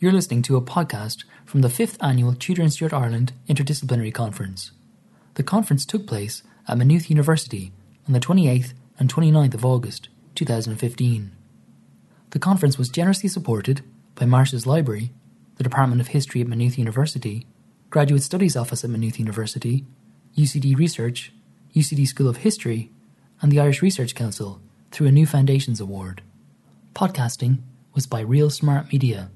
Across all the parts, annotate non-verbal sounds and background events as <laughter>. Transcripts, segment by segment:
You're listening to a podcast from the 5th annual Tudor and Stuart Ireland Interdisciplinary Conference. The conference took place at Maynooth University on the 28th and 29th of August 2015. The conference was generously supported by Marsh's Library, the Department of History at Maynooth University, Graduate Studies Office at Maynooth University, UCD Research, UCD School of History, and the Irish Research Council through a new Foundations Award. Podcasting was by Real Smart Media.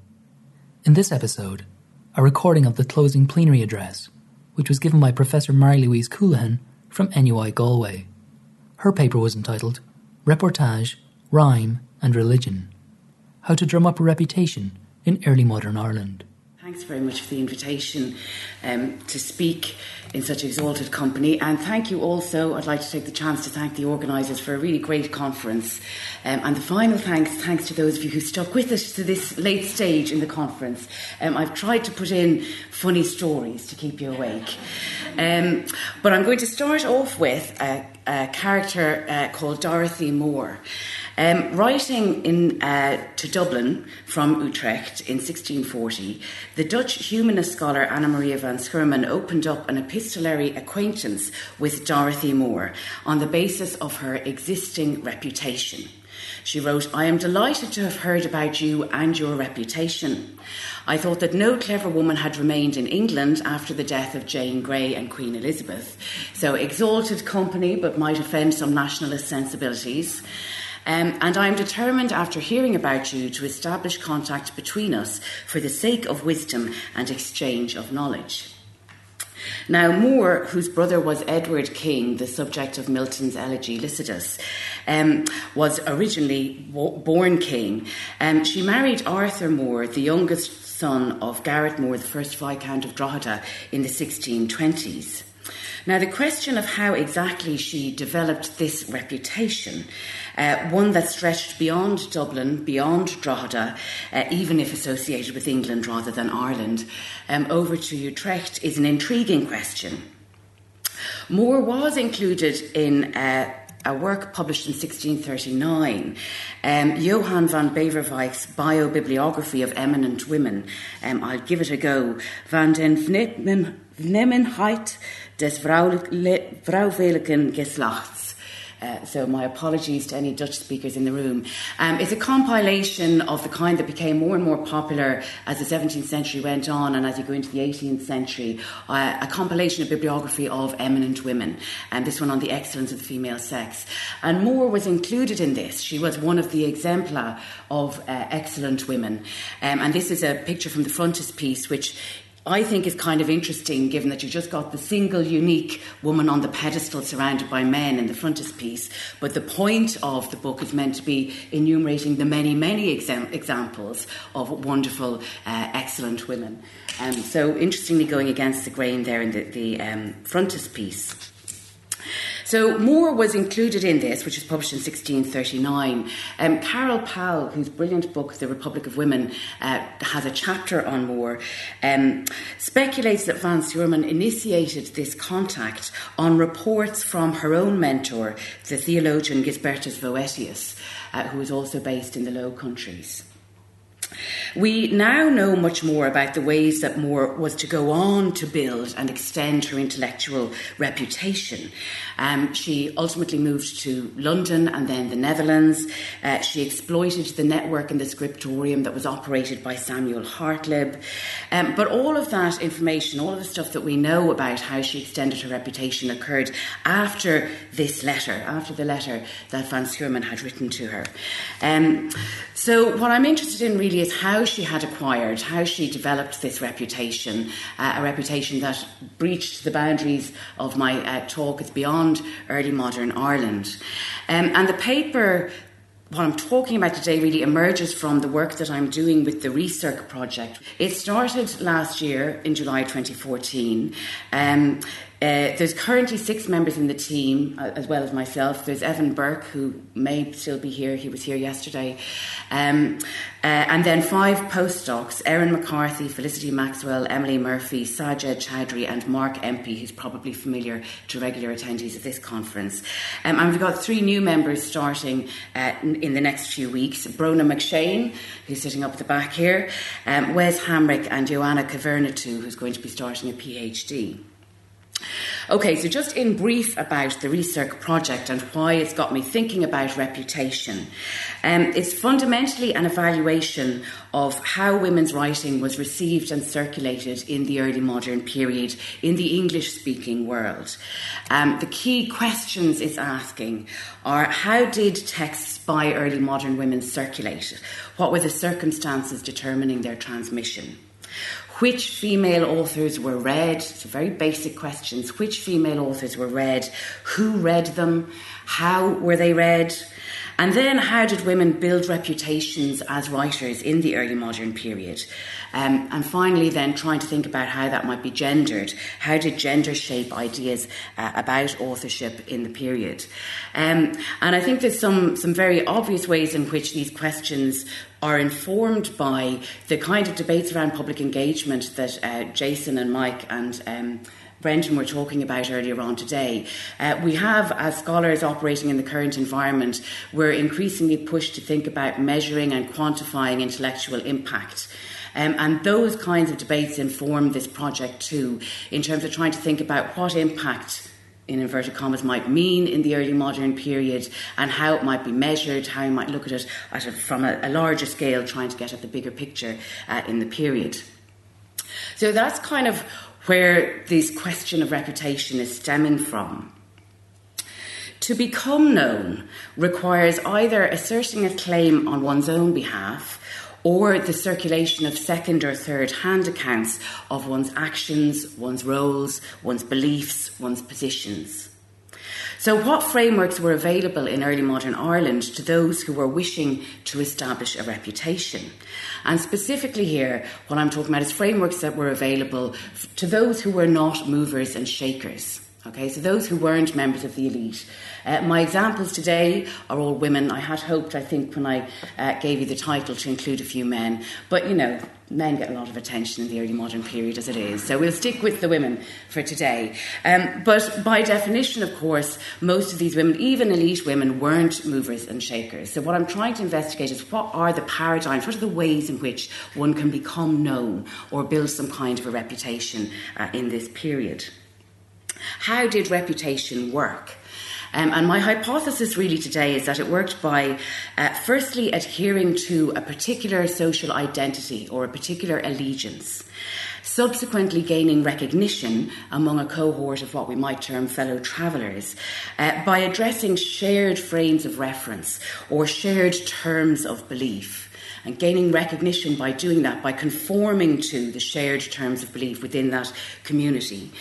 In this episode, a recording of the closing plenary address, which was given by Professor Mary Louise Coolahan from NUI Galway. Her paper was entitled Reportage, Rhyme and Religion How to Drum Up a Reputation in Early Modern Ireland. Thanks very much for the invitation um, to speak in such exalted company. And thank you also. I'd like to take the chance to thank the organisers for a really great conference. Um, and the final thanks, thanks to those of you who stuck with us to this late stage in the conference. Um, I've tried to put in funny stories to keep you awake. Um, but I'm going to start off with a, a character uh, called Dorothy Moore. Um, writing in, uh, to Dublin from Utrecht in 1640, the Dutch humanist scholar Anna Maria van Schurman opened up an epistolary acquaintance with Dorothy Moore on the basis of her existing reputation. She wrote, I am delighted to have heard about you and your reputation. I thought that no clever woman had remained in England after the death of Jane Grey and Queen Elizabeth. So, exalted company, but might offend some nationalist sensibilities. Um, and I am determined, after hearing about you, to establish contact between us for the sake of wisdom and exchange of knowledge. Now, Moore, whose brother was Edward King, the subject of Milton's elegy Lycidas, um, was originally born king. Um, she married Arthur Moore, the youngest son of Garrett Moore, the first Viscount of Drogheda, in the 1620s. Now, the question of how exactly she developed this reputation, uh, one that stretched beyond Dublin, beyond Drogheda, uh, even if associated with England rather than Ireland, um, over to Utrecht, is an intriguing question. Moore was included in uh, a work published in 1639, um, Johann van Beverwijck's biobibliography of eminent women. Um, I'll give it a go. Van den Vnemmenheit des vrouwelijken geslachts. Uh, so, my apologies to any Dutch speakers in the room. Um, it's a compilation of the kind that became more and more popular as the 17th century went on and as you go into the 18th century. Uh, a compilation of bibliography of eminent women, and this one on the excellence of the female sex. And Moore was included in this. She was one of the exemplar of uh, excellent women. Um, and this is a picture from the frontispiece, which I think is kind of interesting given that you've just got the single unique woman on the pedestal surrounded by men in the frontispiece. But the point of the book is meant to be enumerating the many, many exam- examples of wonderful, uh, excellent women. Um, so, interestingly, going against the grain there in the, the um, frontispiece. So Moore was included in this, which was published in 1639. Um, Carol Pal, whose brilliant book, The Republic of Women, uh, has a chapter on Moore, um, speculates that Van Schurman initiated this contact on reports from her own mentor, the theologian Gisbertus Voetius, uh, who was also based in the Low Countries. We now know much more about the ways that Moore was to go on to build and extend her intellectual reputation. Um, she ultimately moved to London and then the Netherlands. Uh, she exploited the network and the scriptorium that was operated by Samuel Hartlib. Um, but all of that information, all of the stuff that we know about how she extended her reputation occurred after this letter, after the letter that Van Schurman had written to her. Um, so, what I'm interested in really is how she had acquired, how she developed this reputation, uh, a reputation that breached the boundaries of my uh, talk. It's beyond early modern Ireland. Um, and the paper what I'm talking about today really emerges from the work that I'm doing with the RECIRC Project. It started last year in July 2014. Um, Uh, there's currently six members in the team, uh, as well as myself. There's Evan Bourke, who may still be here. He was here yesterday. Um, uh, and then five postdocs Erin McCarthy, Felicity Maxwell, Emily Murphy, Sajed Chowdhury, and Mark Empey, who's probably familiar to regular attendees of this conference. Um, and we've got three new members starting uh, in the next few weeks Bronagh McShane, who's sitting up at the back here, um, Wes Hamrick, and Joanna Kyvernitou, who's going to be starting a PhD. Okay, so just in brief about the research project and why it's got me thinking about reputation. Um, it's fundamentally an evaluation of how women's writing was received and circulated in the early modern period in the English speaking world. Um, the key questions it's asking are how did texts by early modern women circulate? What were the circumstances determining their transmission? Which female authors were read. So, very basic questions. Which female authors were read? Who read them? How were they read? And then, how did women build reputations as writers in the early modern period? Um, and finally, then, trying to think about how that might be gendered. How did gender shape ideas uh, about authorship in the period? Um, and I think there's some, some very obvious ways in which these questions are informed by the kind of debates around public engagement that uh, Jason and Mike and um, Brendan were talking about earlier on today. Uh, we have, as scholars operating in the current environment, we're increasingly pushed to think about measuring and quantifying intellectual impact. Um, and those kinds of debates inform this project too, in terms of trying to think about what impact in inverted commas might mean in the early modern period and how it might be measured, how you might look at it at a, from a, a, larger scale, trying to get at the bigger picture uh, in the period. So that's kind of where this question of reputation is stemming from. To become known requires either asserting a claim on one's own behalf or the circulation of second or third hand accounts of one's actions, one's roles, one's beliefs, one's positions. So, what frameworks were available in early modern Ireland to those who were wishing to establish a reputation? And specifically here, what I'm talking about is frameworks that were available to those who were not movers and shakers. Okay, so those who weren't members of the elite. Uh, my examples today are all women. I had hoped, I think, when I uh, gave you the title to include a few men, but you know, men get a lot of attention in the early modern period as it is. So we'll stick with the women for today. Um, but by definition, of course, most of these women, even elite women, weren't movers and shakers. So what I'm trying to investigate is what are the paradigms, what are the ways in which one can become known or build some kind of a reputation uh, in this period. How did reputation work? Um, and my hypothesis really today is that it worked by uh, firstly adhering to a particular social identity or a particular allegiance subsequently gaining recognition among a cohort of what we might term fellow travellers uh, by addressing shared frames of reference or shared terms of belief and gaining recognition by doing that, by conforming to the shared terms of belief within that community.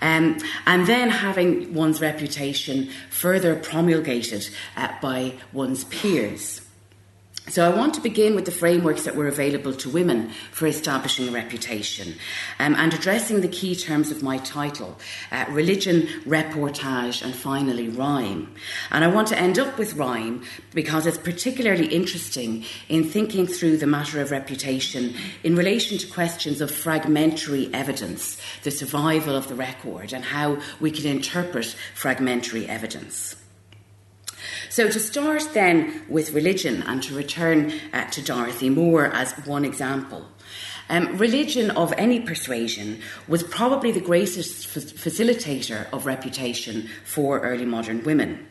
Um, and then having one's reputation further promulgated uh, by one's peers. So, I want to begin with the frameworks that were available to women for establishing a reputation um, and addressing the key terms of my title uh, religion, reportage, and finally rhyme. And I want to end up with rhyme because it's particularly interesting in thinking through the matter of reputation in relation to questions of fragmentary evidence, the survival of the record, and how we can interpret fragmentary evidence. So, to start then with religion and to return uh, to Dorothy Moore as one example. Um, religion of any persuasion was probably the greatest f- facilitator of reputation for early modern women.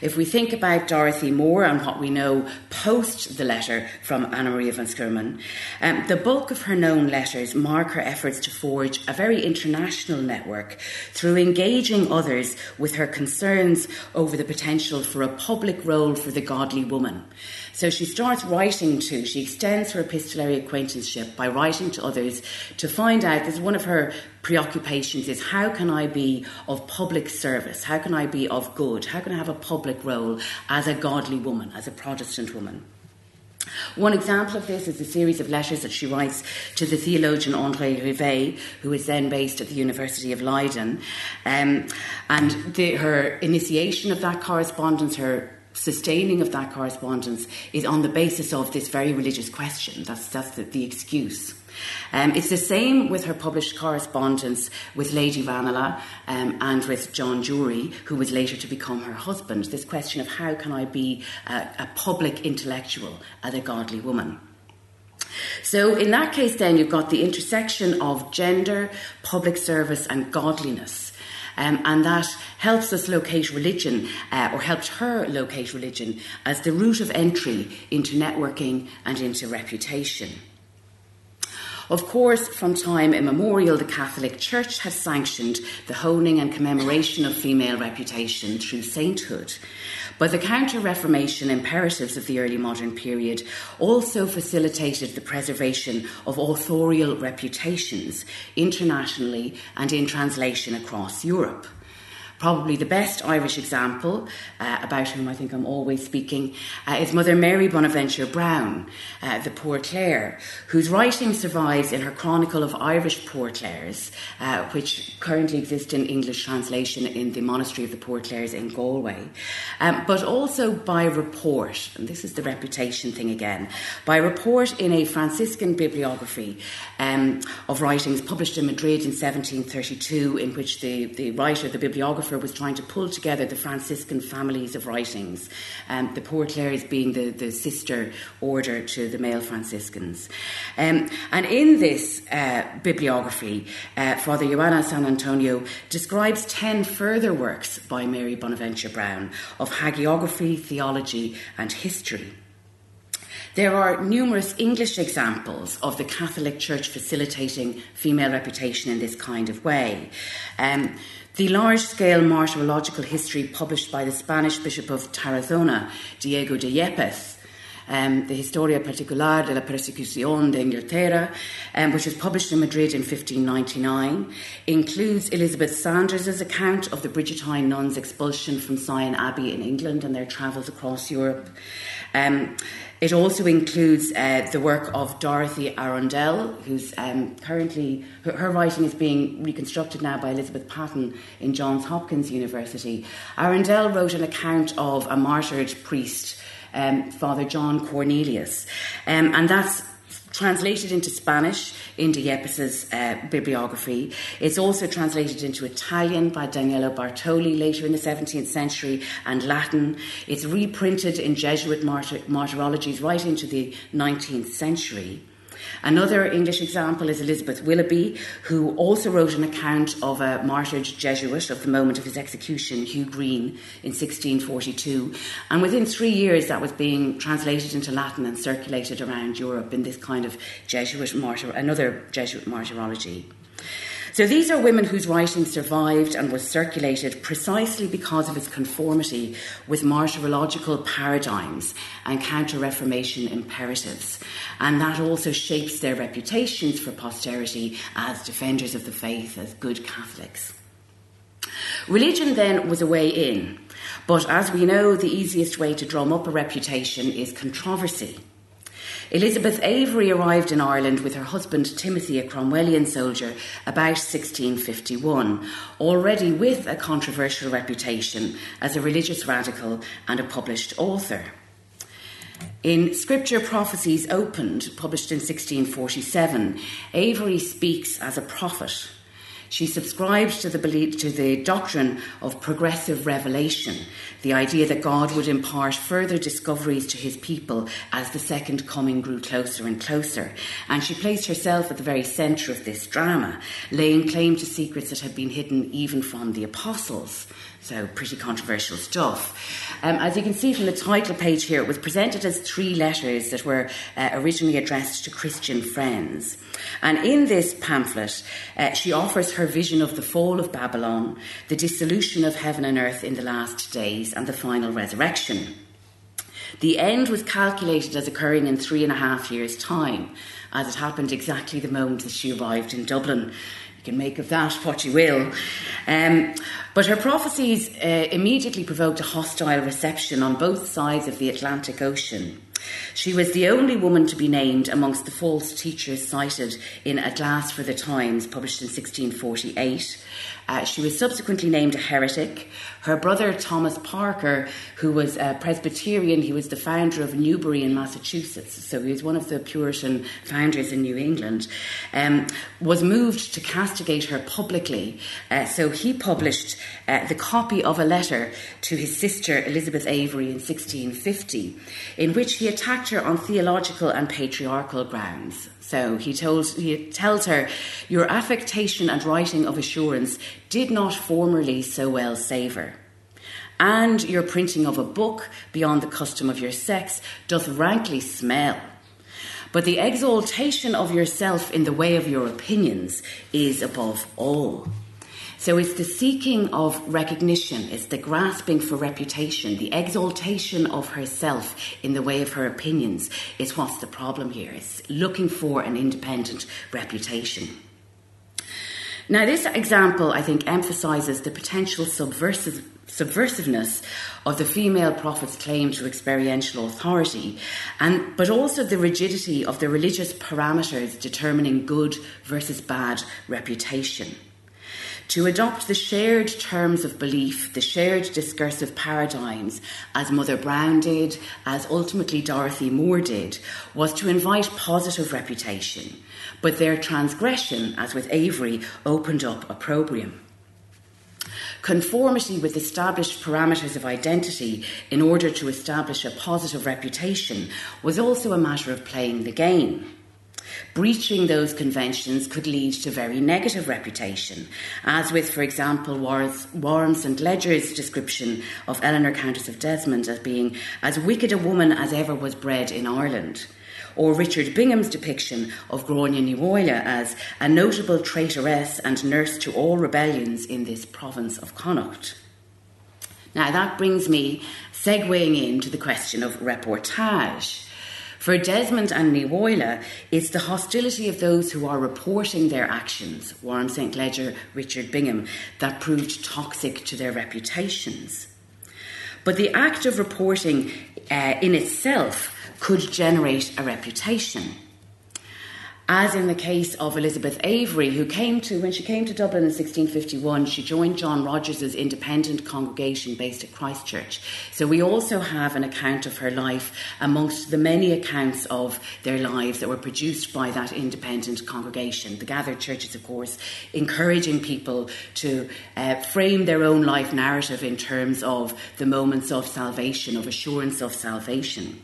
If we think about Dorothy Moore and what we know post the letter from Anna Maria van Schurman, um, the bulk of her known letters mark her efforts to forge a very international network through engaging others with her concerns over the potential for a public role for the godly woman. So she starts writing to, she extends her epistolary acquaintanceship by writing to others to find out, this is one of her preoccupations, is how can I be of public service? How can I be of good? How can I have a public role as a godly woman, as a Protestant woman? One example of this is a series of letters that she writes to the theologian André Rivet, who is then based at the University of Leiden. Um, and the, her initiation of that correspondence, her sustaining of that correspondence, is on the basis of this very religious question. That's, that's the, the excuse. Um, it's the same with her published correspondence with Lady Ranelagh um, and with John Dury, who was later to become her husband. This question of how can I be a, a public intellectual as a godly woman. So, in that case, then you've got the intersection of gender, public service, and godliness. Um, and that helps us locate religion, uh, or helped her locate religion, as the route of entry into networking and into reputation. Of course, from time immemorial, the Catholic Church has sanctioned the honing and commemoration of female reputation through sainthood. But the Counter Reformation imperatives of the early modern period also facilitated the preservation of authorial reputations internationally and in translation across Europe. Probably the best Irish example, uh, about whom I think I'm always speaking, uh, is Mother Mary Bonaventure Browne, uh, the Poor Clare, whose writing survives in her Chronicle of Irish Poor Clares, uh, which currently exists in English translation in the Monastery of the Poor Clares in Galway, um, but also by report, and this is the reputation thing again, by report in a Franciscan bibliography um, of writings published in Madrid in 1732, in which the, the writer, the bibliographer, was trying to pull together the Franciscan families of writings, um, the Poor Clares being the, the sister order to the male Franciscans. Um, and in this uh, bibliography, uh, Father Joanna San Antonio describes 10 further works by Mary Bonaventure Browne of hagiography, theology, and history. There are numerous English examples of the Catholic Church facilitating female reputation in this kind of way. Um, the large scale martyrological history published by the Spanish Bishop of Tarazona, Diego de Yepes, um, the Historia Particular de la Persecución de Inglaterra, um, which was published in Madrid in 1599, includes Elizabeth Sanders' account of the Bridgetine nuns' expulsion from Syon Abbey in England and their travels across Europe. Um, it also includes uh, the work of Dorothy Arundel, who's um, currently, her, her, writing is being reconstructed now by Elizabeth Patton in Johns Hopkins University. Arundel wrote an account of a martyred priest, um, Father John Cornelius, um, and that's translated into Spanish in de Yepes's uh, bibliography. It's also translated into Italian by Daniele Bartoli later in the 17th century and Latin. It's reprinted in Jesuit martyr- martyrologies right into the 19th century. Another English example is Elizabeth Willoughby, who also wrote an account of a martyred Jesuit of the moment of his execution, Hugh Green, in 1642. And within three years, that was being translated into Latin and circulated around Europe in this kind of Jesuit martyr, another Jesuit martyrology. So these are women whose writing survived and was circulated precisely because of its conformity with martyrological paradigms and counter Reformation imperatives. And that also shapes their reputations for posterity as defenders of the faith, as good Catholics. Religion then was a way in. But as we know, the easiest way to drum up a reputation is controversy. Elizabeth Avery arrived in Ireland with her husband Timothy, a Cromwellian soldier, about 1651, already with a controversial reputation as a religious radical and a published author. In Scripture Prophecies Opened, published in 1647, Avery speaks as a prophet she subscribed to the belief, to the doctrine of progressive revelation, the idea that God would impart further discoveries to his people as the second coming grew closer and closer. And she placed herself at the very centre of this drama, laying claim to secrets that had been hidden even from the apostles. So, pretty controversial stuff. Um, as you can see from the title page here, it was presented as three letters that were uh, originally addressed to Christian friends. And in this pamphlet, uh, she offers her vision of the fall of Babylon, the dissolution of heaven and earth in the last days, and the final resurrection. The end was calculated as occurring in three and a half years' time, as it happened exactly the moment that she arrived in Dublin can make of that what you will. Um, but her prophecies uh, immediately provoked a hostile reception on both sides of the Atlantic Ocean. She was the only woman to be named amongst the false teachers cited in A Glass for the Times, published in 1648. Uh, she was subsequently named a heretic. Her brother, Thomas Parker, who was a Presbyterian, he was the founder of Newbury in Massachusetts, so he was one of the Puritan founders in New England, um, was moved to castigate her publicly. Uh, so he published uh, the copy of a letter to his sister Elizabeth Avery in 1650, in which he attacked her on theological and patriarchal grounds. So he, told, he tells her, Your affectation and writing of assurance did not formerly so well savour. And your printing of a book beyond the custom of your sex doth rankly smell. But the exaltation of yourself in the way of your opinions is above all. So it's the seeking of recognition, it's the grasping for reputation, the exaltation of herself in the way of her opinions is what's the problem here. It's looking for an independent reputation. Now, this example, I think, emphasises the potential subversive, subversiveness of the female prophet's claim to experiential authority, and, but also the rigidity of the religious parameters determining good versus bad reputation to adopt the shared terms of belief, the shared discursive paradigms, as Mother Browne did, as ultimately Dorothy Moore did, was to invite positive reputation. But their transgression, as with Avery, opened up opprobrium. Conformity with established parameters of identity in order to establish a positive reputation was also a matter of playing the game. Breaching those conventions could lead to very negative reputation, as with, for example, Warham St. Leger's description of Eleanor Countess of Desmond as being as wicked a woman as ever was bred in Ireland or Richard Bingham's depiction of Gráinne ní as a notable traitoress and nurse to all rebellions in this province of Connacht. Now that brings me segueing into the question of reportage. For Desmond and Ní it's the hostility of those who are reporting their actions, Warham St. Leger, Richard Bingham, that proved toxic to their reputations. But the act of reporting uh, in itself could generate a reputation as in the case of Elizabeth Avery, who came to, when she came to Dublin in 1651, she joined John Rogers's independent congregation based at Christchurch. So we also have an account of her life amongst the many accounts of their lives that were produced by that independent congregation. The gathered churches, of course, encouraging people to uh, frame their own life narrative in terms of the moments of salvation, of assurance of salvation.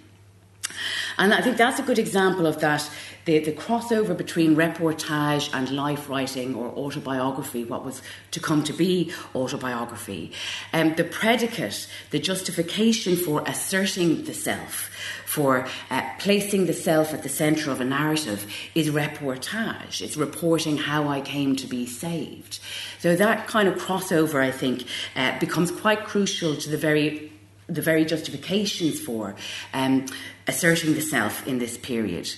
And I think that's a good example of that the, the crossover between reportage and life writing or autobiography, what was to come to be autobiography. Um, the predicate, the justification for asserting the self, for uh, placing the self at the centre of a narrative, is reportage. It's reporting how I came to be saved. So that kind of crossover, I think, uh, becomes quite crucial to the very the very justifications for um, asserting the self in this period.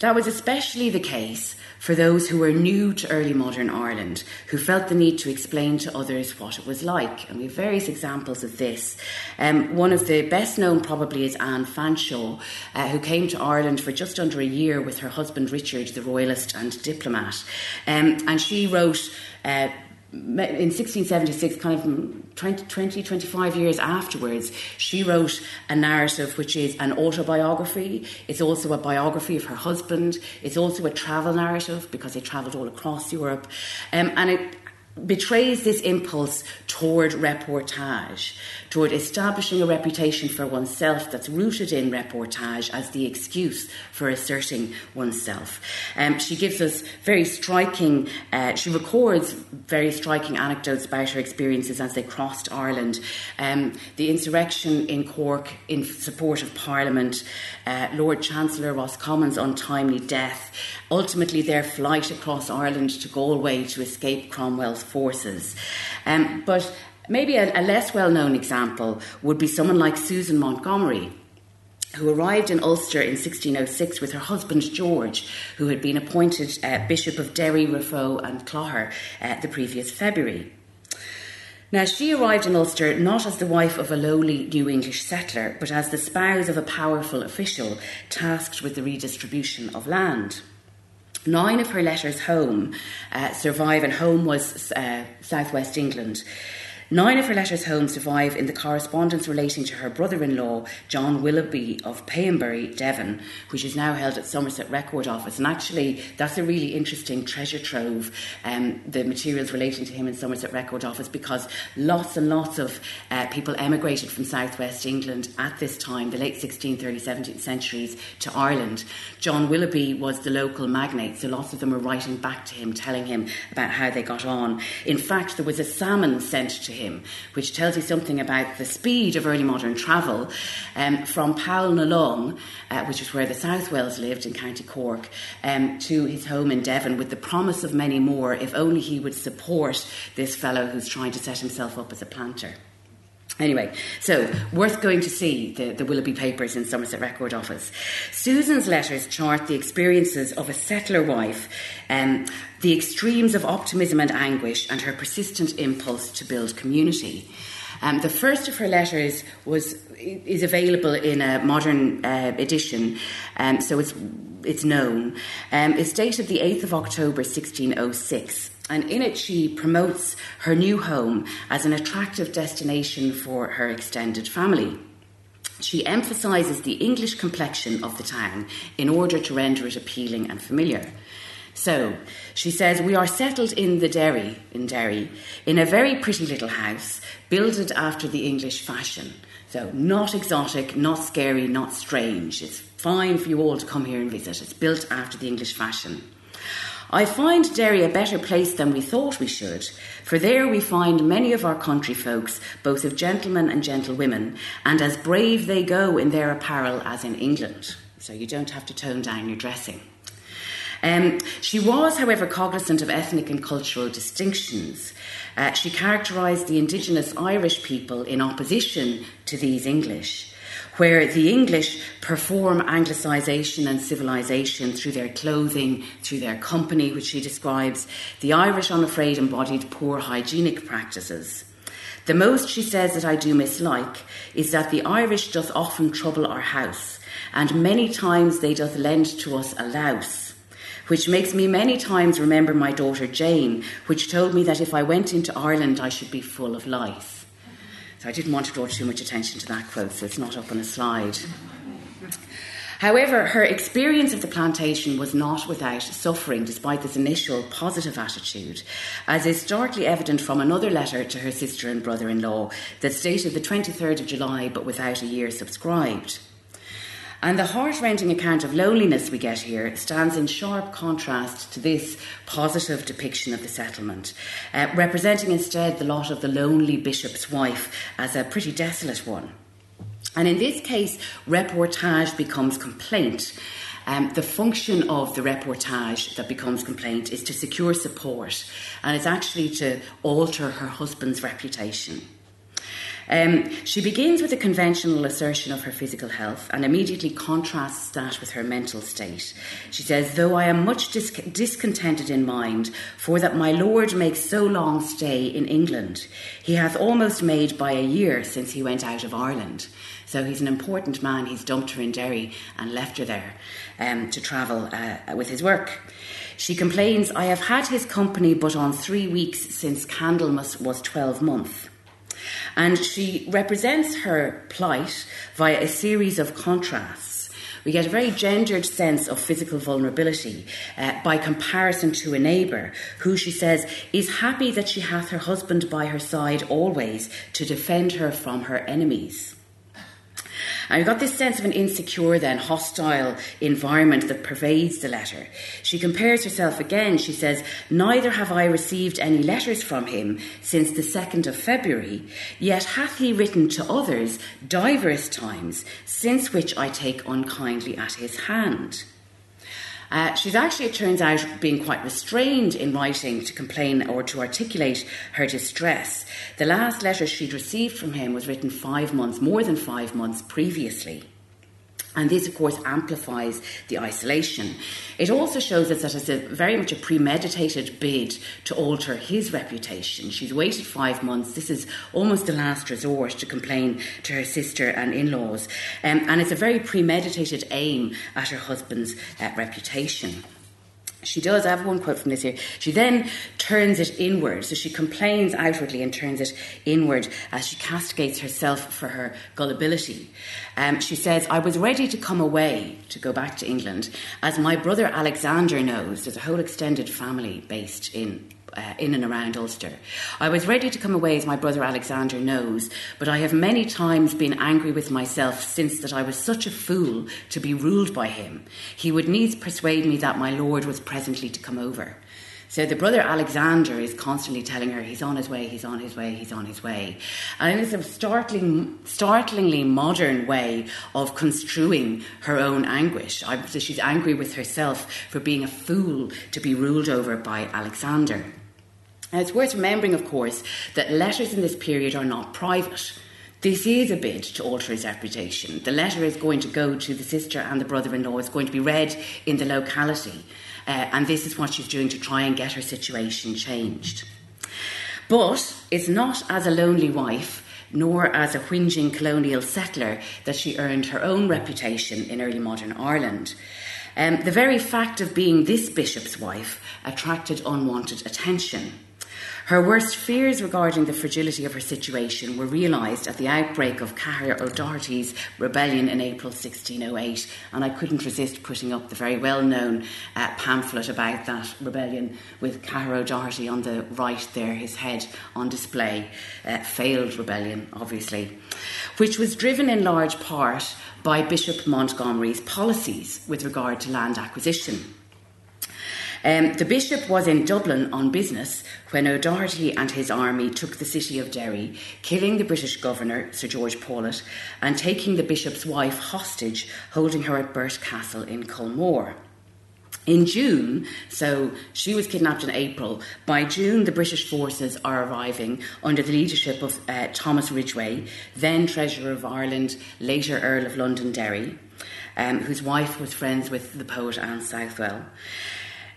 That was especially the case for those who were new to early modern Ireland, who felt the need to explain to others what it was like. And we have various examples of this. Um, one of the best known probably is Anne Fanshawe, uh, who came to Ireland for just under a year with her husband Richard, the royalist and diplomat. Um, and she wrote uh, in 1676, kind of 20, 20, 25 years afterwards, she wrote a narrative which is an autobiography. It's also a biography of her husband. It's also a travel narrative because they travelled all across Europe. Um, and it betrays this impulse toward reportage, toward establishing a reputation for oneself that's rooted in reportage as the excuse for asserting oneself. Um, she gives us very striking, uh, she records very striking anecdotes about her experiences as they crossed Ireland. Um, the insurrection in Cork in support of Parliament, uh, Lord Chancellor Roscommon's untimely death, ultimately their flight across Ireland to Galway to escape Cromwell's forces. Um, but maybe a, a less well known example would be someone like Susan Montgomery, who arrived in Ulster in 1606 with her husband George, who had been appointed uh, Bishop of Derry, Raphoe, and Clogher uh, the previous February. Now, she arrived in Ulster not as the wife of a lowly New English settler, but as the spouse of a powerful official tasked with the redistribution of land. Nine of her letters home uh, survive, and home was uh, southwest England. Nine of her letters home survive in the correspondence relating to her brother in law, John Willoughby of Payhembury, Devon, which is now held at Somerset Record Office. And actually, that's a really interesting treasure trove, um, the materials relating to him in Somerset Record Office, because lots and lots of uh, people emigrated from southwest England at this time, the late 16th, early 17th centuries, to Ireland. John Willoughby was the local magnate, so lots of them were writing back to him, telling him about how they got on. In fact, there was a salmon sent to him which tells you something about the speed of early modern travel um, from Poulnalong, uh, which is where the Southwells lived in County Cork, um, to his home in Devon with the promise of many more if only he would support this fellow who's trying to set himself up as a planter. Anyway, so worth going to see the, the Willoughby papers in Somerset Record Office. Susan's letters chart the experiences of a settler wife, um, the extremes of optimism and anguish, and her persistent impulse to build community. Um, the first of her letters was is available in a modern uh, edition, um, so it's it's known. Um, it's dated the eighth of October, sixteen oh six and in it she promotes her new home as an attractive destination for her extended family. She emphasises the English complexion of the town in order to render it appealing and familiar. So she says, We are settled in the Derry, in Derry, in a very pretty little house, builded after the English fashion. So not exotic, not scary, not strange. It's fine for you all to come here and visit. It's built after the English fashion. I find Derry a better place than we thought we should, for there we find many of our country folks, both of gentlemen and gentlewomen, and as brave they go in their apparel as in England. So you don't have to tone down your dressing. Um, she was, however, cognizant of ethnic and cultural distinctions. Uh, she characterised the indigenous Irish people in opposition to these English where the English perform Anglicisation and civilisation through their clothing, through their company, which she describes. The Irish, I'm afraid, embodied poor hygienic practices. The most, she says, that I do mislike is that the Irish doth often trouble our house, and many times they doth lend to us a louse which makes me many times remember my daughter Jane, which told me that if I went into Ireland I should be full of lice. So I didn't want to draw too much attention to that quote, so it's not up on a slide. However, her experience of the plantation was not without suffering, despite this initial positive attitude, as is starkly evident from another letter to her sister and brother in law that dated the 23rd of July but without a year subscribed. And the heart rending account of loneliness we get here stands in sharp contrast to this positive depiction of the settlement, uh, representing instead the lot of the lonely bishop's wife as a pretty desolate one. And in this case, reportage becomes complaint. Um, the function of the reportage that becomes complaint is to secure support, and it's actually to alter her husband's reputation. Um, she begins with a conventional assertion of her physical health and immediately contrasts that with her mental state. She says, Though I am much dis- discontented in mind, for that my Lord makes so long stay in England, he hath almost made by a year since he went out of Ireland. So he's an important man. He's dumped her in Derry and left her there um, to travel uh, with his work. She complains, I have had his company but on three weeks since Candlemas was 12 months. And she represents her plight via a series of contrasts. We get a very gendered sense of physical vulnerability uh, by comparison to a neighbour who she says is happy that she hath her husband by her side always to defend her from her enemies. And we've got this sense of an insecure, then hostile environment that pervades the letter. She compares herself again. She says, Neither have I received any letters from him since the 2nd of February, yet hath he written to others divers times, since which I take unkindly at his hand. Uh, she's actually, it turns out, being quite restrained in writing to complain or to articulate her distress. The last letter she'd received from him was written five months, more than five months previously. And this, of course, amplifies the isolation. It also shows us that it's a very much a premeditated bid to alter his reputation. She's waited five months. This is almost the last resort to complain to her sister and in laws. Um, and it's a very premeditated aim at her husband's uh, reputation. She does, I have one quote from this here. She then turns it inward. So she complains outwardly and turns it inward as she castigates herself for her gullibility. Um, she says, I was ready to come away, to go back to England, as my brother Alexander knows. There's a whole extended family based in uh, in and around Ulster. I was ready to come away, as my brother Alexander knows, but I have many times been angry with myself since that I was such a fool to be ruled by him. He would needs persuade me that my lord was presently to come over. So the brother Alexander is constantly telling her he's on his way, he's on his way, he's on his way. And it's a startling, startlingly modern way of construing her own anguish. So she's angry with herself for being a fool to be ruled over by Alexander. Now, it's worth remembering, of course, that letters in this period are not private. This is a bid to alter his reputation. The letter is going to go to the sister and the brother in law, it's going to be read in the locality. Uh, and this is what she's doing to try and get her situation changed. But it's not as a lonely wife nor as a whinging colonial settler that she earned her own reputation in early modern Ireland. Um, the very fact of being this bishop's wife attracted unwanted attention. Her worst fears regarding the fragility of her situation were realised at the outbreak of Cahir O'Doherty's rebellion in April 1608, and I couldn't resist putting up the very well known uh, pamphlet about that rebellion with Cahir O'Doherty on the right there, his head on display. Uh, failed rebellion, obviously, which was driven in large part by Bishop Montgomery's policies with regard to land acquisition. Um, the bishop was in Dublin on business when O'Doherty and his army took the city of Derry, killing the British governor, Sir George Paulet, and taking the bishop's wife hostage, holding her at Burt Castle in Culmore. In June, so she was kidnapped in April, by June the British forces are arriving under the leadership of uh, Thomas Ridgway, then Treasurer of Ireland, later Earl of Londonderry, um, whose wife was friends with the poet Anne Southwell.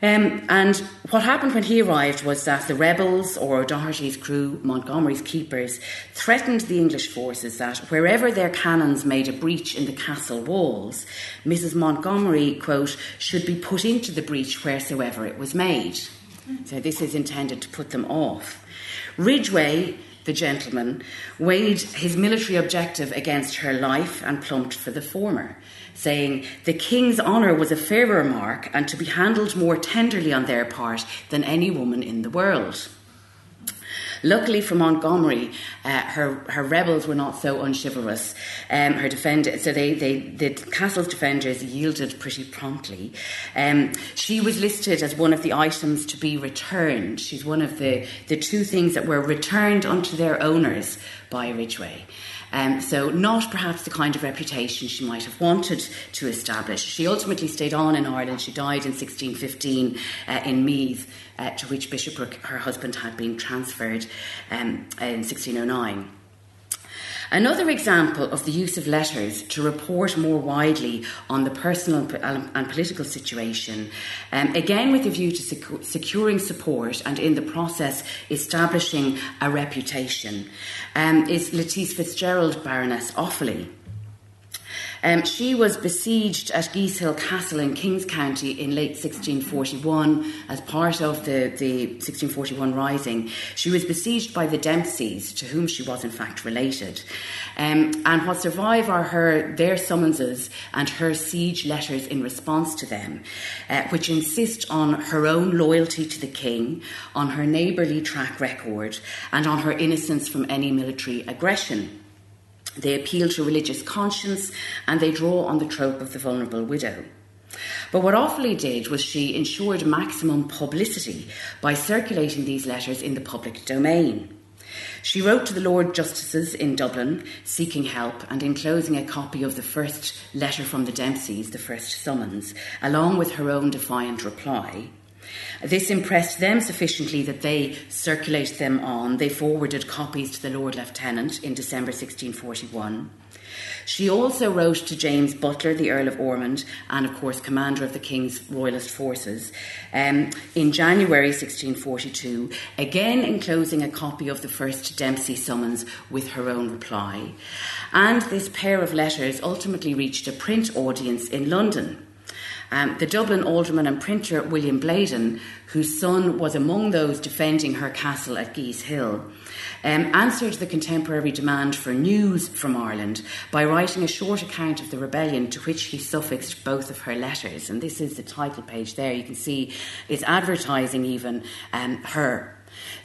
Um, and what happened when he arrived was that the rebels, or O'Doherty's crew, Montgomery's keepers, threatened the English forces that wherever their cannons made a breach in the castle walls, Mrs. Montgomery, quote, should be put into the breach wheresoever it was made. So this is intended to put them off. Ridgway, the gentleman, weighed his military objective against her life and plumped for the former saying, The king's honour was a fairer mark and to be handled more tenderly on their part than any woman in the world. Luckily for Montgomery, uh, her her rebels were not so unchivalrous. Um, her defender, so they, they the castle's defenders yielded pretty promptly. Um, she was listed as one of the items to be returned. She's one of the the two things that were returned unto their owners by Ridgway. Um, so, not perhaps the kind of reputation she might have wanted to establish. She ultimately stayed on in Ireland. She died in 1615 uh, in Meath, uh, to which bishopric her husband had been transferred um, in 1609. Another example of the use of letters to report more widely on the personal and political situation, um, again with a view to secu- securing support and in the process establishing a reputation, um, is Lettice Fitzgerald, Baroness Offaly. Um, she was besieged at Geashill Castle in Kings County in late 1641 as part of the, the 1641 rising. She was besieged by the Dempseys, to whom she was in fact related. Um, and what survive are her their summonses and her siege letters in response to them, uh, which insist on her own loyalty to the king, on her neighbourly track record, and on her innocence from any military aggression. They appeal to religious conscience and they draw on the trope of the vulnerable widow. But what Offaly did was she ensured maximum publicity by circulating these letters in the public domain. She wrote to the Lord Justices in Dublin seeking help and enclosing a copy of the first letter from the Dempseys, the first summons, along with her own defiant reply. This impressed them sufficiently that they circulated them on. They forwarded copies to the Lord Lieutenant in December 1641. She also wrote to James Butler, the Earl of Ormond, and of course, commander of the King's Royalist forces, um, in January 1642, again enclosing a copy of the first Dempsey summons with her own reply. And this pair of letters ultimately reached a print audience in London. Um, the Dublin alderman and printer William Bladen, whose son was among those defending her castle at Geashill, um, answered the contemporary demand for news from Ireland by writing a short account of the rebellion to which he suffixed both of her letters. And this is the title page there. You can see it's advertising even um, her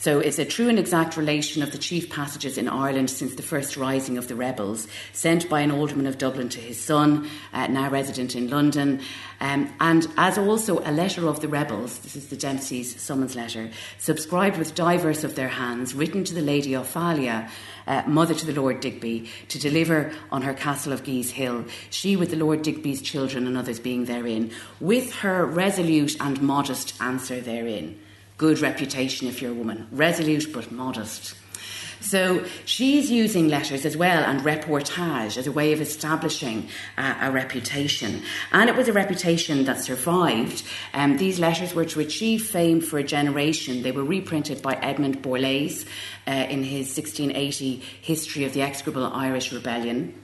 so it's a true and exact relation of the chief passages in Ireland since the first rising of the rebels, sent by an alderman of Dublin to his son, uh, now resident in London, um, and as also a letter of the rebels, this is the Dempsey's summons letter, subscribed with divers of their hands, written to the Lady Ophalia, uh, mother to the Lord Digby, to deliver on her castle of Geashill, she with the Lord Digby's children and others being therein, with her resolute and modest answer therein good reputation if you're a woman, resolute but modest. So she's using letters as well and reportage as a way of establishing uh, a reputation. And it was a reputation that survived. Um, these letters were to achieve fame for a generation. They were reprinted by Edmund Borlase uh, in his 1680 History of the Execrable Irish Rebellion.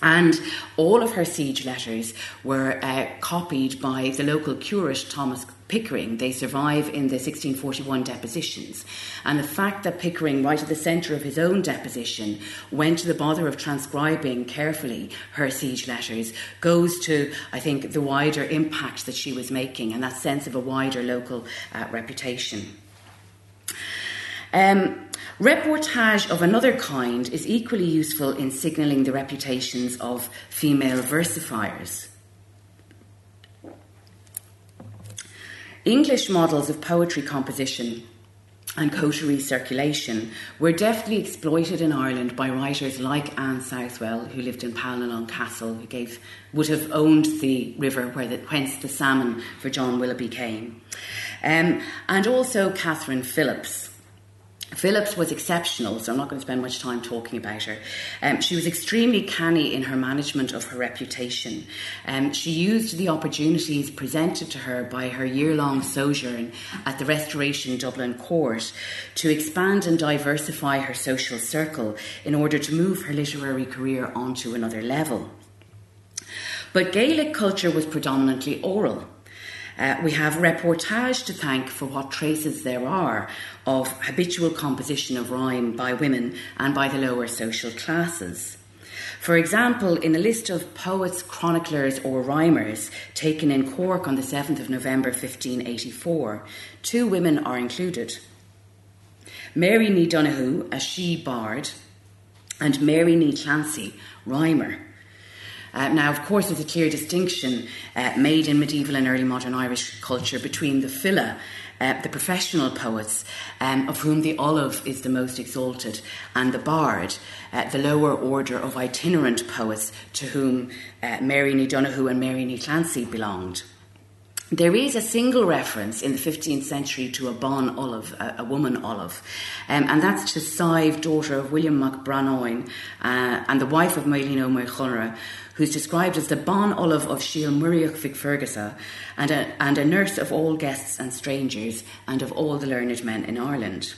And all of her siege letters were uh, copied by the local curate Thomas Pickering. They survive in the 1641 depositions. And the fact that Pickering, right at the centre of his own deposition, went to the bother of transcribing carefully her siege letters goes to, I think, the wider impact that she was making and that sense of a wider local uh, reputation. Um, reportage of another kind is equally useful in signalling the reputations of female versifiers. English models of poetry composition and coterie circulation were deftly exploited in Ireland by writers like Anne Southwell, who lived in Poulnalong Castle, who gave, would have owned the river where the, whence the salmon for John Willoughby came, um, and also Katherine Philips. Philips was exceptional, so I'm not going to spend much time talking about her. Um, she was extremely canny in her management of her reputation. Um, she used the opportunities presented to her by her year long sojourn at the Restoration Dublin Court to expand and diversify her social circle in order to move her literary career onto another level. But Gaelic culture was predominantly oral. Uh, we have reportage to thank for what traces there are of habitual composition of rhyme by women and by the lower social classes. For example, in a list of poets, chroniclers, or rhymers taken in Cork on the 7th of November 1584, two women are included Mary Nee Donoghue, a she bard, and Mary Nee Clancy, rhymer. Uh, now, of course, there's a clear distinction uh, made in medieval and early modern Irish culture between the file, uh, the professional poets, um, of whom the ollamh is the most exalted, and the bard, uh, the lower order of itinerant poets to whom uh, Mary Nee Donoghue and Mary Nee Clancy belonged. There is a single reference in the 15th century to a bon ollamh, a, a woman ollamh, um, and that's to Sive, daughter of William MacBranoin uh, and the wife of Maylene O'Machunra, who's described as the bon ollamh of Shiel Muriach Vicfergusa, and a, and a nurse of all guests and strangers and of all the learned men in Ireland.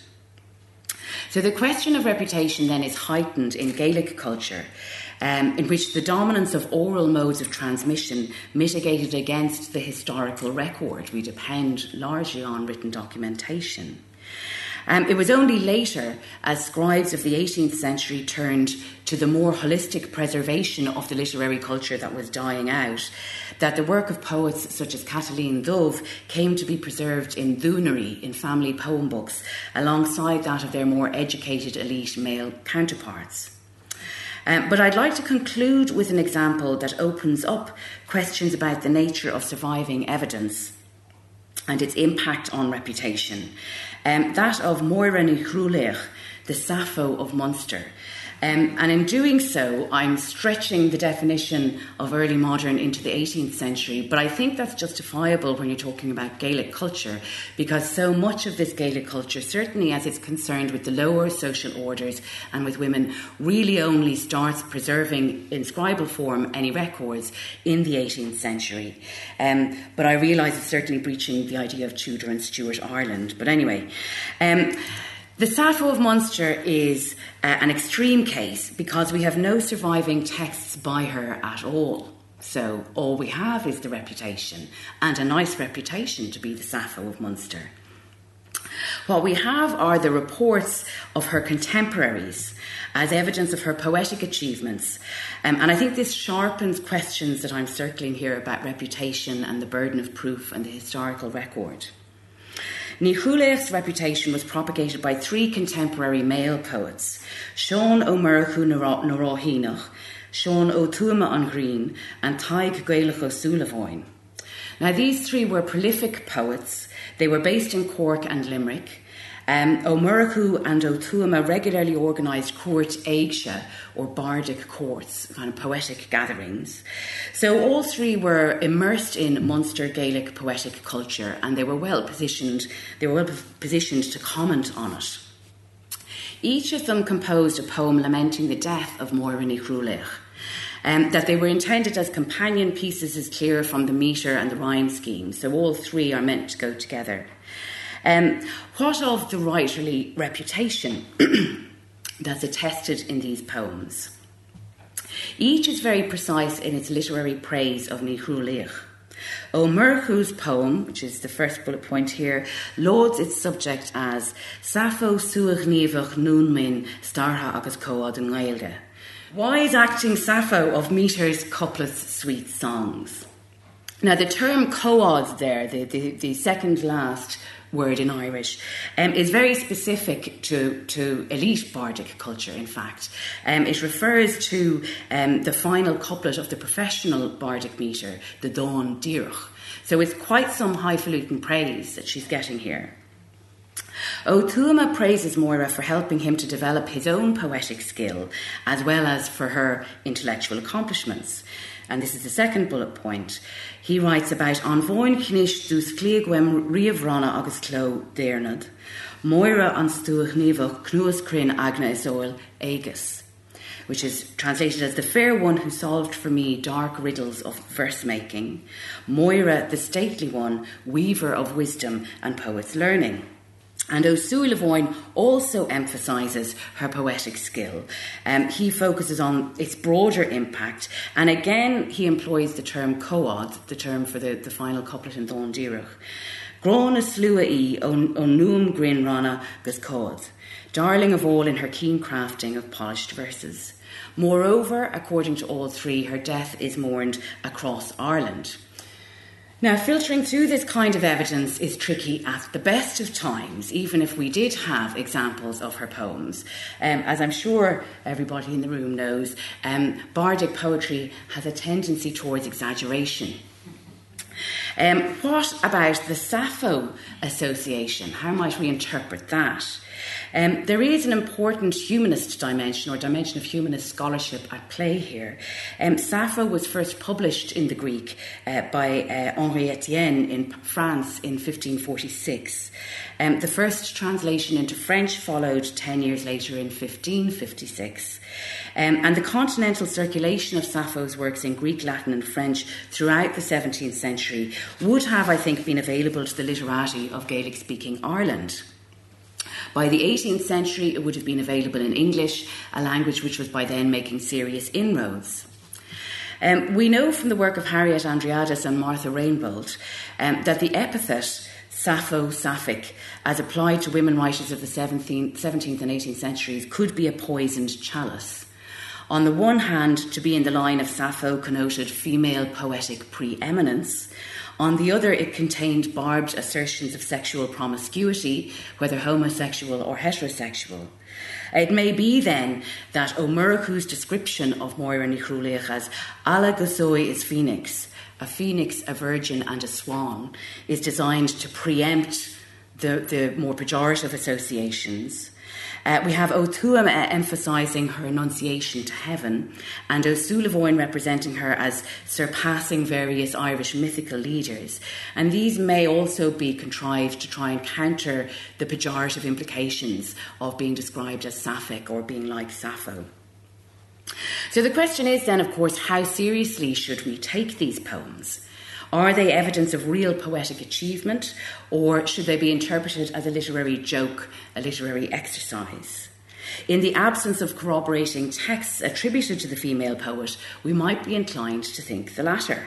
So the question of reputation then is heightened in Gaelic culture, um, in which the dominance of oral modes of transmission mitigated against the historical record. We depend largely on written documentation. Um, it was only later, as scribes of the 18th century turned to the more holistic preservation of the literary culture that was dying out, that the work of poets such as Caitlín Dubh came to be preserved in duanairí, in family poem books, alongside that of their more educated elite male counterparts. Um, but I'd like to conclude with an example that opens up questions about the nature of surviving evidence and its impact on reputation. Um, that of Moira Ní the Sappho of Munster. Um, and in doing so, I'm stretching the definition of early modern into the 18th century, but I think that's justifiable when you're talking about Gaelic culture, because so much of this Gaelic culture, certainly as it's concerned with the lower social orders and with women, really only starts preserving in scribal form any records in the 18th century. Um, but I realise it's certainly breaching the idea of Tudor and Stuart Ireland. But anyway, um, the Sappho of Munster is uh, an extreme case because we have no surviving texts by her at all. So all we have is the reputation, and a nice reputation to be the Sappho of Munster. What we have are the reports of her contemporaries as evidence of her poetic achievements. Um, and I think this sharpens questions that I'm circling here about reputation and the burden of proof and the historical record. Chúléach's reputation was propagated by three contemporary male poets, Sean O'Murchu Naráhínach, Seán Ó Tuama an Ghrinn, and Tadhg Gaelach Ó Súilleabháin. Now, these three were prolific poets. They were based in Cork and Limerick. Um, and O'Tuama regularly organised cúirt éigse, or bardic courts, kind of poetic gatherings. So all three were immersed in Munster Gaelic poetic culture, and they were well positioned. They were well positioned to comment on it. Each of them composed a poem lamenting the death of Moira Ní Chruailnigh. Um, that they were intended as companion pieces is clear from the metre and the rhyme scheme, so all three are meant to go together. Um, what of the writerly reputation <clears throat> that's attested in these poems? Each is very precise in its literary praise of Ní Chruailnigh. O'Murchu's poem, which is the first bullet point here, lauds its subject as Sappho suach níomhach núnmin starha agus coad an gailge. Wise acting Sappho of meters, couplets, sweet songs. Now, the term coad there, the, the, the second last word in Irish, um, is very specific to, to elite bardic culture, in fact. Um, it refers to um, the final couplet of the professional bardic metre, the dán díreach. So it's quite some highfalutin praise that she's getting here. O'Tuama praises Moira for helping him to develop his own poetic skill as well as for her intellectual accomplishments. And this is the second bullet point. He writes about an bhain cnis dús clíagwem riamhrana agus cló déirnad, Moira an stúach níomh cnuas crin agna is oil agus, which is translated as the fair one who solved for me dark riddles of verse making, Moira the stately one, weaver of wisdom and poet's learning. And O'Sulavoin also emphasises her poetic skill. Um, he focuses on its broader impact, and again he employs the term coad, the term for the, the final couplet in dán díreach. Grona slua i on nuam grin rana gus cod, darling of all in her keen crafting of polished verses. Moreover, according to all three, her death is mourned across Ireland. Now, filtering through this kind of evidence is tricky at the best of times, even if we did have examples of her poems. Um, as I'm sure everybody in the room knows, um, bardic poetry has a tendency towards exaggeration. Um, what about the Sappho Association? How might we interpret that? Um, there is an important humanist dimension or dimension of humanist scholarship at play here. Um, Sappho was first published in the Greek uh, by uh, Henri Estienne in France in 1546. Um, the first translation into French followed 10 years later in 1556. Um, and the continental circulation of Sappho's works in Greek, Latin, and French throughout the 17th century would have, I think, been available to the literati of Gaelic speaking Ireland. By the 18th century, it would have been available in English, a language which was by then making serious inroads. Um, we know from the work of Harriet Andreadis and Martha Rainbolt um, that the epithet Sappho Sapphic, as applied to women writers of the 17th, 17th and 18th centuries, could be a poisoned chalice. On the one hand, to be in the line of Sappho connoted female poetic preeminence, on the other, it contained barbed assertions of sexual promiscuity, whether homosexual or heterosexual. It may be then that O'Murchu's description of Moira Ní as Ala Gosoi is phoenix, a phoenix, a virgin, and a swan, is designed to preempt the, the more pejorative associations. Uh, we have Ó Tuama emphasising her annunciation to heaven, and Suailleabháin representing her as surpassing various Irish mythical leaders. And these may also be contrived to try and counter the pejorative implications of being described as sapphic or being like Sappho. So the question is then, of course, how seriously should we take these poems? Are they evidence of real poetic achievement, or should they be interpreted as a literary joke, a literary exercise? In the absence of corroborating texts attributed to the female poet, we might be inclined to think the latter.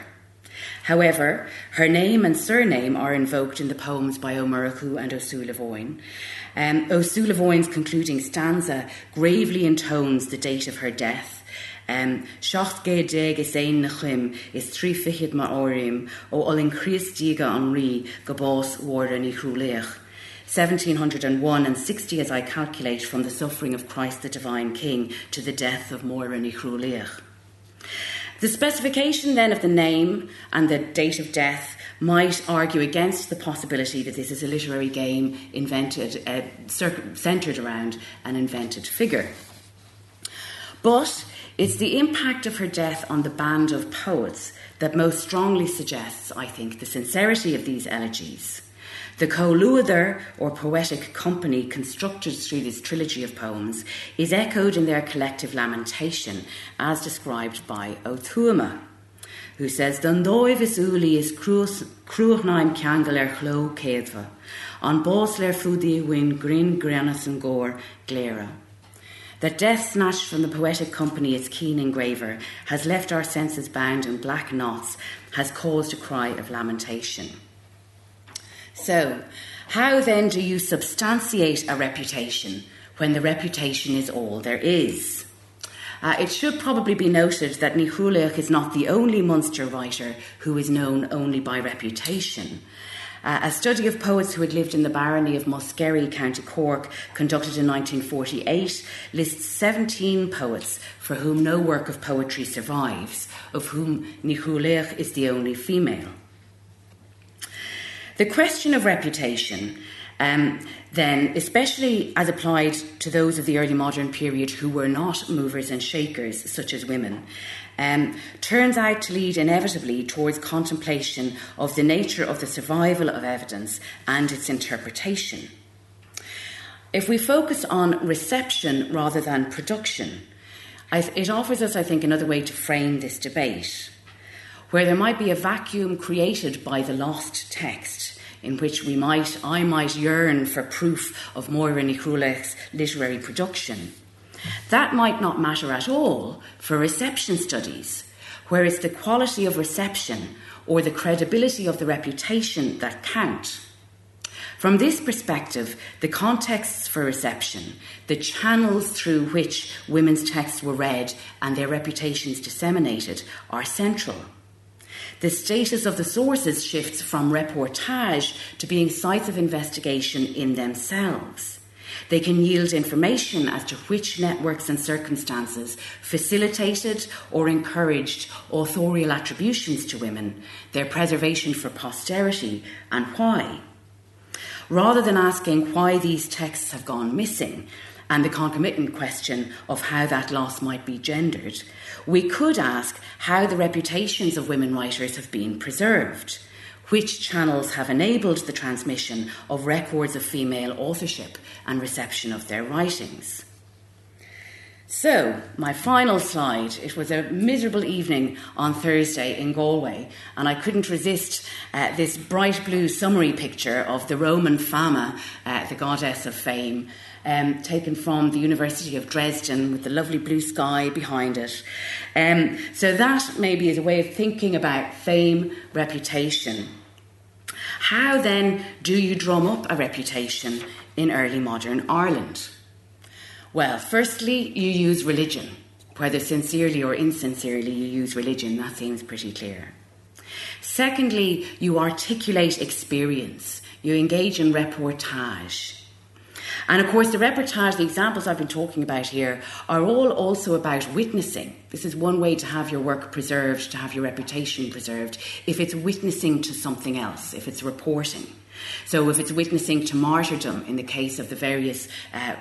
However, her name and surname are invoked in the poems by Ó and Suailleabháin. Um, concluding stanza gravely intones the date of her death Um, Secht gé dé is é na chum is trí fichiid mar áim ó olin Christíga an rí go bás warden i chrúléach. 1701 and 60 as I calculate from the suffering of Christ the Divine King to the death of Moira ni Chrúléach. The specification then of the name and the date of death might argue against the possibility that this is a literary game invented, uh, centred around an invented figure. But it's the impact of her death on the band of poets that most strongly suggests, I think, the sincerity of these elegies. The comhluadar, or poetic company constructed through this trilogy of poems, is echoed in their collective lamentation, as described by Ó Tuama, who says, Don dóibh is uli is cruachnaim chló er céadfa, an bós leir win grin granas an gór. That death snatched from the poetic company its keen engraver has left our senses bound in black knots, has caused a cry of lamentation. So, how then do you substantiate a reputation when the reputation is all there is? Uh, it should probably be noted that Chrúlaich is not the only Munster writer who is known only by reputation. Uh, a study of poets who had lived in the barony of Muskerry, County Cork, conducted in 1948, lists 17 poets for whom no work of poetry survives, of whom Chrúlaich is the only female. The question of reputation, um, then, especially as applied to those of the early modern period who were not movers and shakers, such as women, um, turns out to lead inevitably towards contemplation of the nature of the survival of evidence and its interpretation. If we focus on reception rather than production, it offers us, I think, another way to frame this debate, where there might be a vacuum created by the lost text in which we might, I might yearn for proof of Moira Ní literary production that might not matter at all for reception studies, where it's the quality of reception or the credibility of the reputation that count. From this perspective, the contexts for reception, the channels through which women's texts were read and their reputations disseminated, are central. The status of the sources shifts from reportage to being sites of investigation in themselves. They can yield information as to which networks and circumstances facilitated or encouraged authorial attributions to women, their preservation for posterity, and why. Rather than asking why these texts have gone missing, and the concomitant question of how that loss might be gendered, we could ask how the reputations of women writers have been preserved which channels have enabled the transmission of records of female authorship and reception of their writings. So, my final slide. It was a miserable evening on Thursday in Galway, and I couldn't resist uh, this bright blue summary picture of the Roman Fama, uh, the goddess of fame, um, taken from the University of Dresden with the lovely blue sky behind it. Um, so, that maybe is a way of thinking about fame, reputation. How then do you drum up a reputation in early modern Ireland? Well, firstly, you use religion. Whether sincerely or insincerely you use religion, that seems pretty clear. Secondly, you articulate experience. You engage in reportage. And of course, the reportage, the examples I've been talking about here, are all also about witnessing. This is one way to have your work preserved, to have your reputation preserved, if it's witnessing to something else, if it's reporting. So, if it's witnessing to martyrdom in the case of the various uh,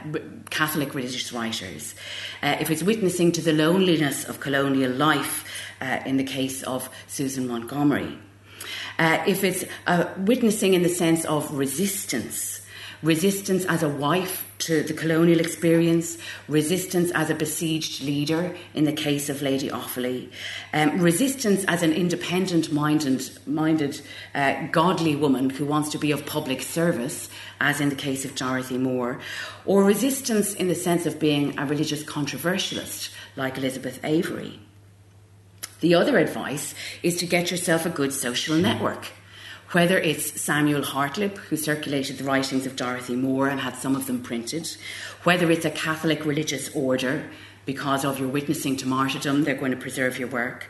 Catholic religious writers, uh, if it's witnessing to the loneliness of colonial life uh, in the case of Susan Montgomery, uh, if it's uh, witnessing in the sense of resistance, resistance as a wife to the colonial experience, resistance as a besieged leader in the case of Lady Offaly, um, resistance as an independent minded, minded uh, godly woman who wants to be of public service, as in the case of Dorothy Moore, or resistance in the sense of being a religious controversialist like Elizabeth Avery. The other advice is to get yourself a good social network whether it's Samuel Hartlib, who circulated the writings of Dorothy Moore and had some of them printed, whether it's a Catholic religious order, because of your witnessing to martyrdom, they're going to preserve your work,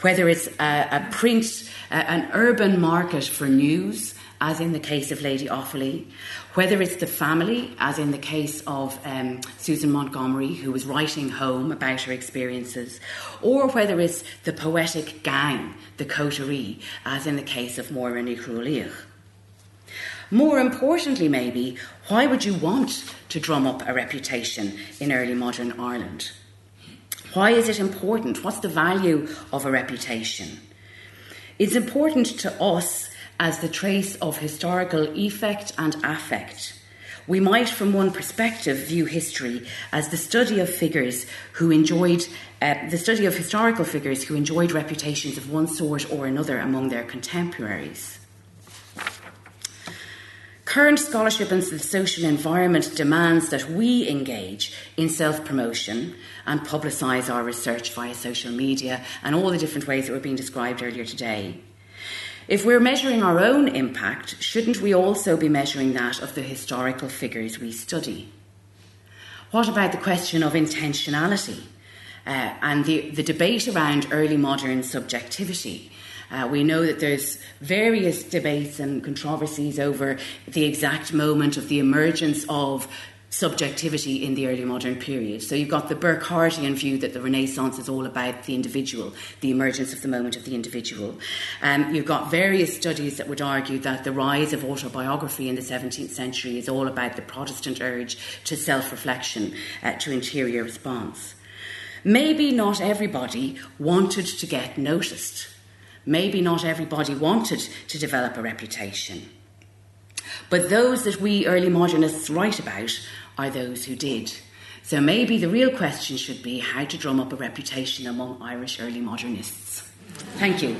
whether it's a, a print, a, an urban market for news, as in the case of Lady Offaly, whether it's the family, as in the case of um, Susan Montgomery, who was writing home about her experiences, or whether it's the poetic gang, the coterie, as in the case of Moira Ní Chruailnigh. More importantly, maybe, why would you want to drum up a reputation in early modern Ireland? Why is it important? What's the value of a reputation? It's important to us as the trace of historical effect and affect. We might, from one perspective, view history as the study of figures who enjoyed, uh, the study of historical figures who enjoyed reputations of one sort or another among their contemporaries. Current scholarship and the social environment demands that we engage in self promotion and publicise our research via social media and all the different ways that were being described earlier today. If we're measuring our own impact, shouldn't we also be measuring that of the historical figures we study? What about the question of intentionality uh, and the, the debate around early modern subjectivity? Uh, we know that there's various debates and controversies over the exact moment of the emergence of subjectivity in the early modern period. So you've got the Burckhardtian view that the Renaissance is all about the individual, the emergence of the moment of the individual. Um, you've got various studies that would argue that the rise of autobiography in the 17th century is all about the Protestant urge to self reflection, uh, to interior response. Maybe not everybody wanted to get noticed. Maybe not everybody wanted to develop a reputation. But those that we early modernists write about are those who did. So maybe the real question should be how to drum up a reputation among Irish early modernists. Thank you.